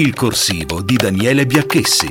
Il corsivo di Daniele Biacchessi.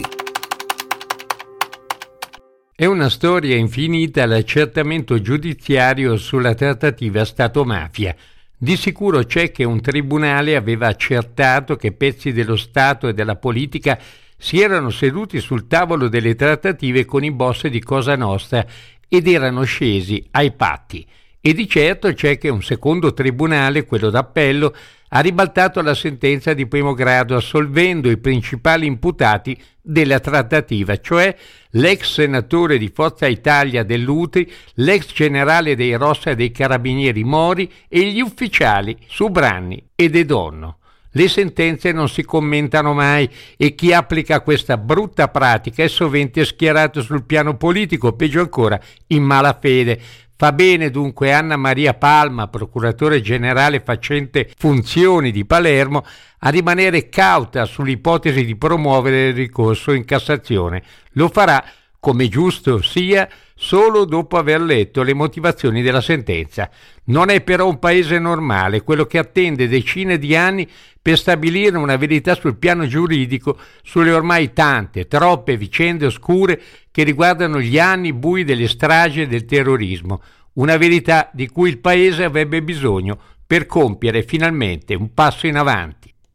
È una storia infinita l'accertamento giudiziario sulla trattativa Stato-mafia. Di sicuro c'è che un tribunale aveva accertato che pezzi dello Stato e della politica si erano seduti sul tavolo delle trattative con i boss di Cosa Nostra ed erano scesi ai patti. E di certo c'è che un secondo tribunale, quello d'appello, ha ribaltato la sentenza di primo grado assolvendo i principali imputati della trattativa, cioè l'ex senatore di Forza Italia dell'Utri, l'ex generale dei Rossa e dei Carabinieri Mori e gli ufficiali Subranni e De Donno. Le sentenze non si commentano mai e chi applica questa brutta pratica è sovente schierato sul piano politico, peggio ancora in malafede, Fa bene dunque Anna Maria Palma, procuratore generale facente funzioni di Palermo, a rimanere cauta sull'ipotesi di promuovere il ricorso in Cassazione. Lo farà, come giusto sia, solo dopo aver letto le motivazioni della sentenza. Non è però un paese normale quello che attende decine di anni per stabilire una verità sul piano giuridico sulle ormai tante, troppe vicende oscure che riguardano gli anni bui delle stragi e del terrorismo, una verità di cui il Paese avrebbe bisogno per compiere finalmente un passo in avanti.